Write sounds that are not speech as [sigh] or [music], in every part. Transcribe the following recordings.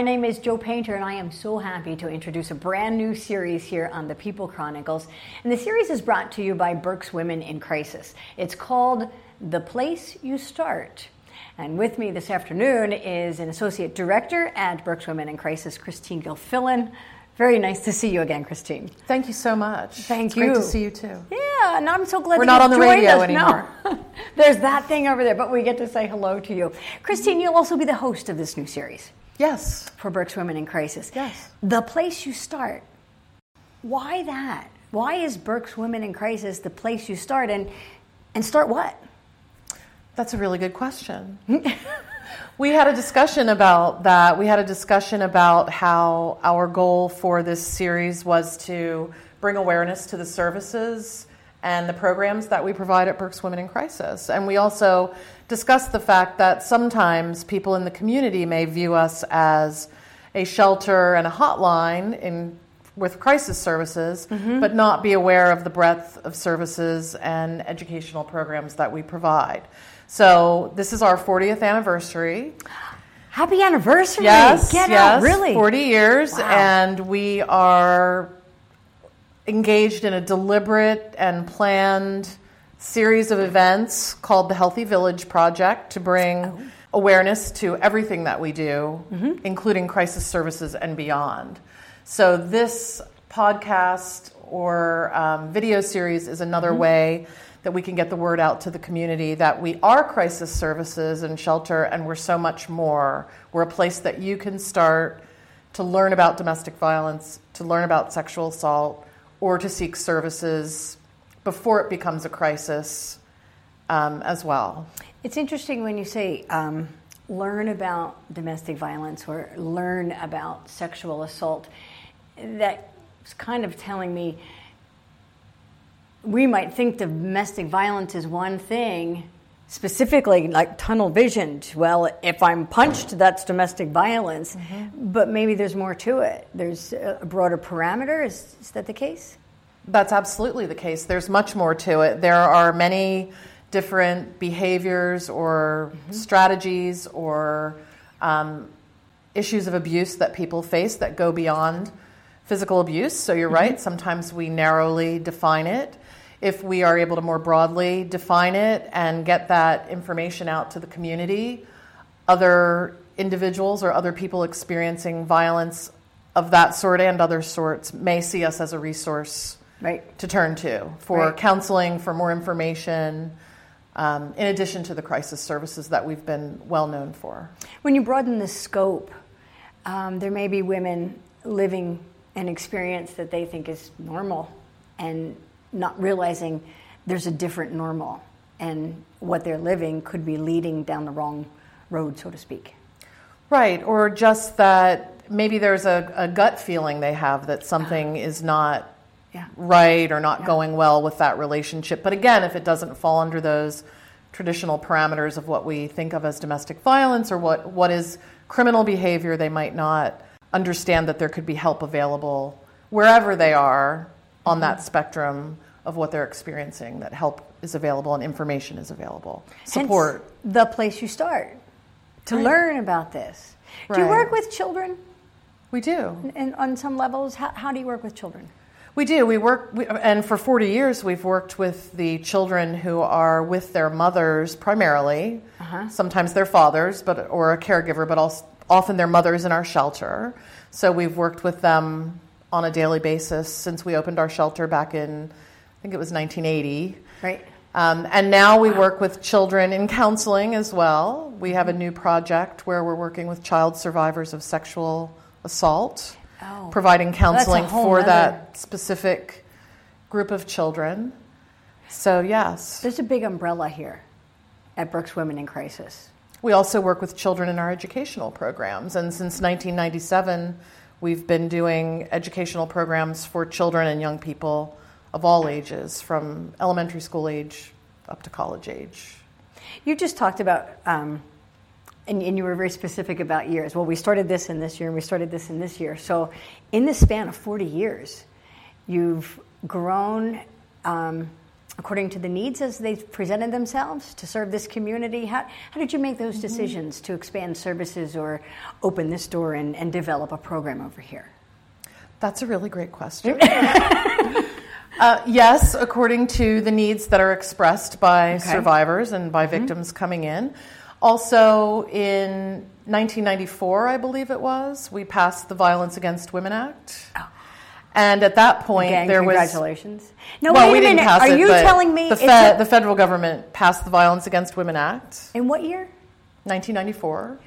My name is Joe Painter, and I am so happy to introduce a brand new series here on the People Chronicles. And the series is brought to you by Berks Women in Crisis. It's called The Place You Start. And with me this afternoon is an associate director at Berks Women in Crisis, Christine Gilfillan. Very nice to see you again, Christine. Thank you so much. Thank it's you. Great to see you too. Yeah, and I'm so glad We're not on the radio us. anymore. No. [laughs] There's that thing over there, but we get to say hello to you. Christine, you'll also be the host of this new series Yes. for Berks Women in Crisis. Yes. The place you start. Why that? Why is Berks Women in Crisis the place you start and and start what? That's a really good question. [laughs] we had a discussion about that. We had a discussion about how our goal for this series was to bring awareness to the services and the programs that we provide at Berks Women in Crisis. And we also discussed the fact that sometimes people in the community may view us as a shelter and a hotline in with crisis services, mm-hmm. but not be aware of the breadth of services and educational programs that we provide. So this is our 40th anniversary. Happy anniversary! Yes, Get yes, out, really. 40 years, Wow. and we are engaged in a deliberate and planned series of events called the Healthy Village Project to bring Oh. awareness to everything that we do, Mm-hmm. including crisis services and beyond. So, this podcast or um, video series is another Mm-hmm. way that we can get the word out to the community that we are crisis services and shelter, and we're so much more. We're a place that you can start to learn about domestic violence, to learn about sexual assault, or to seek services before it becomes a crisis um, as well. It's interesting when you say um, learn about domestic violence or learn about sexual assault. That's kind of telling me we might think domestic violence is one thing, specifically like tunnel visioned. Well, if I'm punched, that's domestic violence. Mm-hmm. But maybe there's more to it. There's a broader parameter. Is, is that the case? That's absolutely the case. There's much more to it. There are many different behaviors or mm-hmm. strategies or um, issues of abuse that people face that go beyond physical abuse. So you're mm-hmm. right, sometimes we narrowly define it. If we are able to more broadly define it and get that information out to the community, other individuals or other people experiencing violence of that sort and other sorts may see us as a resource Right. to turn to for Right. counseling, for more information, um, in addition to the crisis services that we've been well known for. When you broaden the scope, um, there may be women living an experience that they think is normal and not realizing there's a different normal and what they're living could be leading down the wrong road, so to speak. Right, or just that maybe there's a, a gut feeling they have that something uh-huh. is not Yeah. right or not Yeah. going well with that relationship. But again, if it doesn't fall under those traditional parameters of what we think of as domestic violence or what, what is criminal behavior, they might not understand that there could be help available wherever they are on that spectrum of what they're experiencing, that help is available and information is available. Support. Hence, the place you start to Right. learn about this. Do you work with children? We do. And on some levels, how, how do you work with children? We do. We work, we, and for 40 years, we've worked with the children who are with their mothers primarily, Uh-huh. sometimes their fathers, but or a caregiver, but also, often their mothers in our shelter. So we've worked with them on a daily basis since we opened our shelter back in, I think it was 1980. Right. Um, and now we work with children in counseling as well. We have a new project where we're working with child survivors of sexual assault, Oh. providing counseling for nother- that specific group of children. So, yes. There's a big umbrella here at Berks Women in Crisis. We also work with children in our educational programs. And since 1997, we've been doing educational programs for children and young people of all ages, from elementary school age up to college age. You just talked about, um, and, and you were very specific about years. Well, we started this in this year, and we started this in this year. So, in the span of 40 years, you've grown um, according to the needs as they presented themselves to serve this community? How, how did you make those decisions mm-hmm. to expand services or open this door and, and develop a program over here? That's a really great question. [laughs] uh, yes, according to the needs that are expressed by okay. survivors and by mm-hmm. victims coming in. Also, in 1994, I believe it was, we passed the Violence Against Women Act. Oh. And at that point, Gang, there congratulations. was. congratulations. No, well, wait a minute. Are it, you telling me the, fe- a... the federal government passed the Violence Against Women Act? In what year? 1994.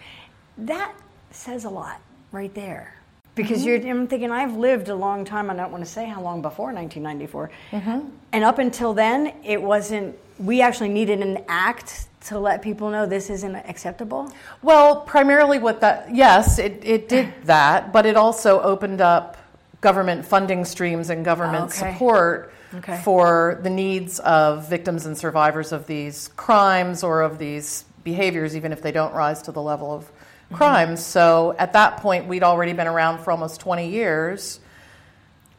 That says a lot right there. Because mm-hmm. I'm thinking I've lived a long time. I don't want to say how long before 1994. Mm-hmm. And up until then, it wasn't. We actually needed an act to let people know this isn't acceptable. Well, primarily what that yes, it it did that, but it also opened up government funding streams and government okay. support okay. for the needs of victims and survivors of these crimes or of these behaviors, even if they don't rise to the level of crimes. So at that point, we'd already been around for almost 20 years.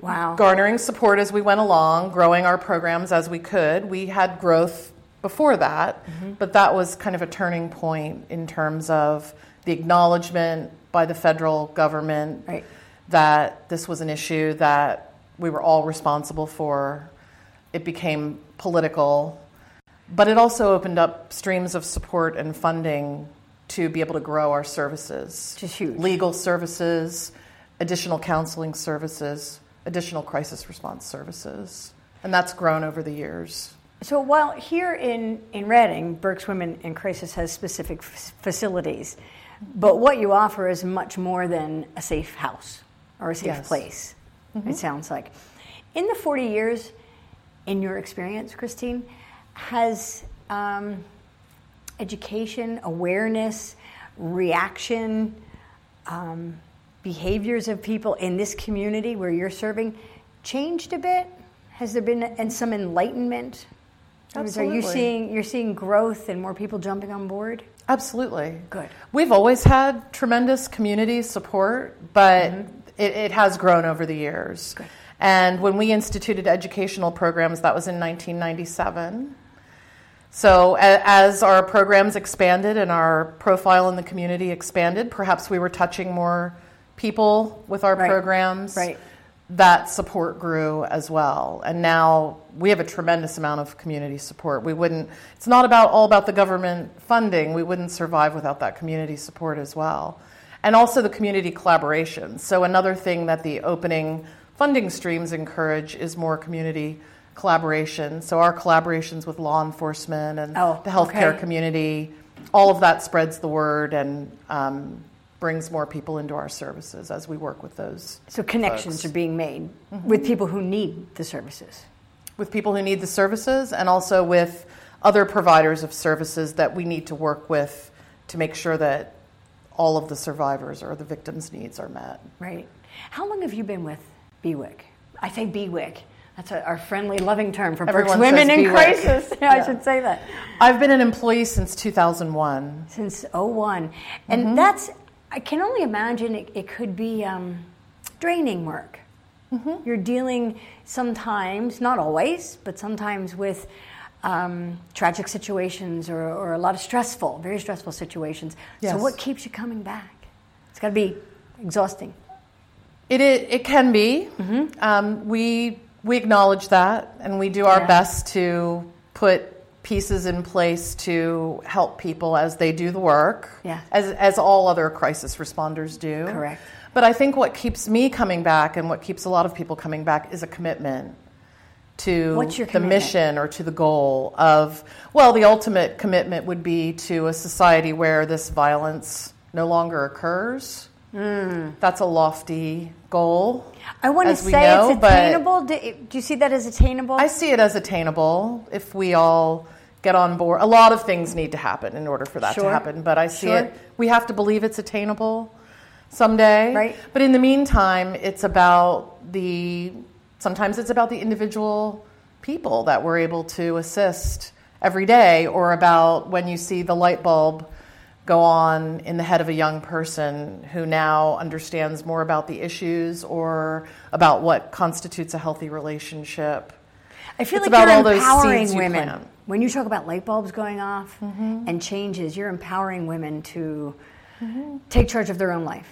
Wow. Garnering support as we went along, growing our programs as we could. We had growth before that, mm-hmm. but that was kind of a turning point in terms of the acknowledgement by the federal government right. That this was an issue that we were all responsible for. It became political, but it also opened up streams of support and funding to be able to grow our services. Just huge. Legal services, additional counseling services, additional crisis response services. And that's grown over the years. So while here in, in Reading, Berks Women in Crisis has specific f- facilities, but what you offer is much more than a safe house or a safe yes. place, mm-hmm. it sounds like. In the 40 years, in your experience, Christine, has um, education, awareness, reaction, um, behaviors of people in this community where you're serving changed a bit? Has there been and some enlightenment? Absolutely. Are you seeing you're seeing growth and more people jumping on board? Absolutely. Good. We've always had tremendous community support, but mm-hmm. It, it, has grown over the years. Good. And when we instituted educational programs, that was in 1997. So, as our programs expanded and our profile in the community expanded, perhaps we were touching more people with our right. programs. Right. That support grew as well. And now we have a tremendous amount of community support. We wouldn't, it's not about all about the government funding. We wouldn't survive without that community support as well. And also the community collaboration. So, another thing that the opening funding streams encourage is more community collaboration. So our collaborations with law enforcement and oh, the healthcare okay. community, all of that spreads the word and um, brings more people into our services as we work with those. So connections folks. are being made mm-hmm. with people who need the services. With people who need the services, and also with other providers of services that we need to work with to make sure that all of the survivors or the victims' needs are met. Right. How long have you been with BWIC? I say BWIC that's a, our friendly, loving term for Everyone women in crisis. [laughs] yeah, I should say that. I've been an employee since 2001. Since 01. And mm-hmm. that's, I can only imagine it, it could be um, draining work. Mm-hmm. You're dealing sometimes, not always, but sometimes with um, tragic situations or, or, a lot of stressful, very stressful situations. Yes. So, what keeps you coming back? It's got to be exhausting. It, it, it can be. Mm-hmm. Um, we we acknowledge that, and we do our yeah. best to put pieces in place to help people as they do the work, yeah. as, as all other crisis responders do. Correct. But I think what keeps me coming back and what keeps a lot of people coming back is a commitment to the commitment? mission or to the goal of, well, the ultimate commitment would be to a society where this violence no longer occurs. Mm. That's a lofty goal. I want to say know, it's attainable. Do, do, you see that as attainable? I see it as attainable if we all get on board. A lot of things need to happen in order for that sure. to happen, but I see sure. it. We have to believe it's attainable someday. Right. But in the meantime, it's about the sometimes it's about the individual people that we're able to assist every day or about when you see the light bulb go on in the head of a young person who now understands more about the issues or about what constitutes a healthy relationship. I feel it's like about you're all those empowering you women. plant. When you talk about light bulbs going off Mm-hmm. and changes, you're empowering women to take charge of their own life.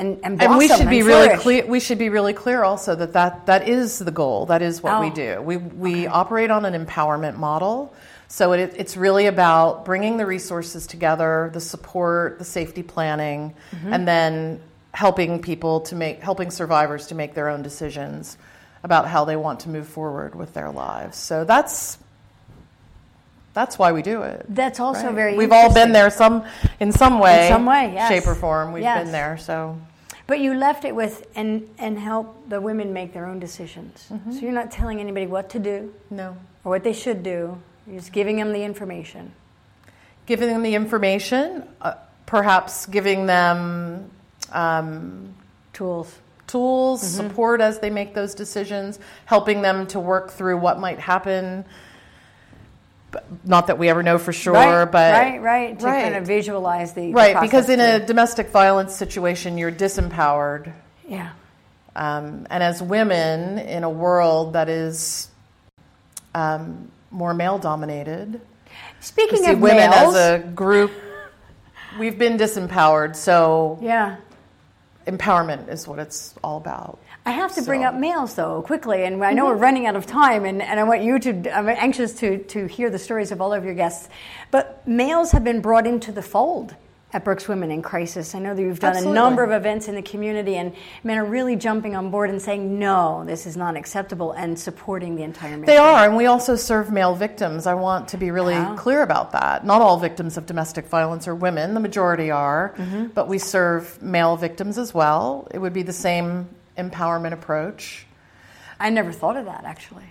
And, and, and we should be and really clear. We should be really clear also that that, that is the goal. That is what we Oh. do. We we operate on an empowerment model. So it, it's really about bringing the resources together, the support, the safety planning, Mm-hmm. and then helping people to make helping survivors to make their own decisions about how they want to move forward with their lives. So that's that's why we do it. That's also Right. very We've all been there some in some way, some way, yes. shape or form. We've Yes. been there. So But you left it with and and help the women make their own decisions. Mm-hmm. So you're not telling anybody what to do no. or what they should do. You're just giving them the information. giving them the information, uh, perhaps giving them um, Tools. tools, Mm-hmm. support as they make those decisions, helping them to work through what might happen. Not that we ever know for sure, right, but right, right. To right. kind of visualize the the right because process in a domestic violence situation, you're disempowered, yeah. um, and as women in a world that is um, more male dominated, Speaking of women males, as a group, we've been disempowered. So yeah. empowerment is what it's all about. I have to bring up males though quickly, and I know we're running out of time, and, and I want you to. I'm anxious to to hear the stories of all of your guests, but males have been brought into the fold at Berks Women in Crisis. I know that you've done Absolutely. a number of events in the community, and men are really jumping on board and saying, "No, this is not acceptable," and supporting the entire mission. They are, and we also serve male victims. I want to be really clear about that. Not all victims of domestic violence are women, the majority are, Mm-hmm. but we serve male victims as well. It would be the same empowerment approach. I never thought of that actually.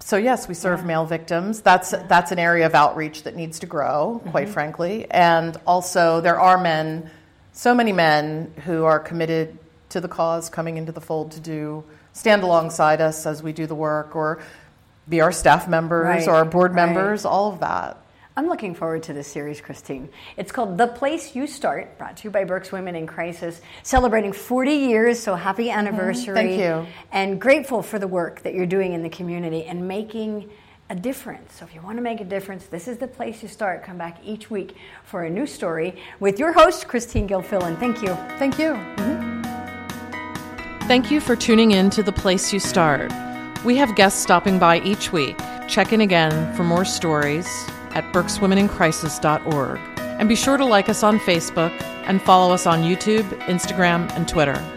So yes, we serve male victims. That's that's an area of outreach that needs to grow, Mm-hmm. quite frankly. And also there are men, so many men who are committed to the cause coming into the fold to do stand alongside us as we do the work or be our staff members Right, or our board right. members, all of that. I'm looking forward to this series, Christine. It's called The Place You Start, brought to you by Berks Women in Crisis, celebrating 40 years, so happy anniversary. Mm-hmm. Thank you. And grateful for the work that you're doing in the community and making a difference. So if you want to make a difference, this is the place you start. Come back each week for a new story with your host, Christine Gilfillan. Thank you. Thank you. Thank you for tuning in to The Place You Start. We have guests stopping by each week. Check in again for more stories at berkswomenincrisis.org. And be sure to like us on Facebook and follow us on YouTube, Instagram, and Twitter.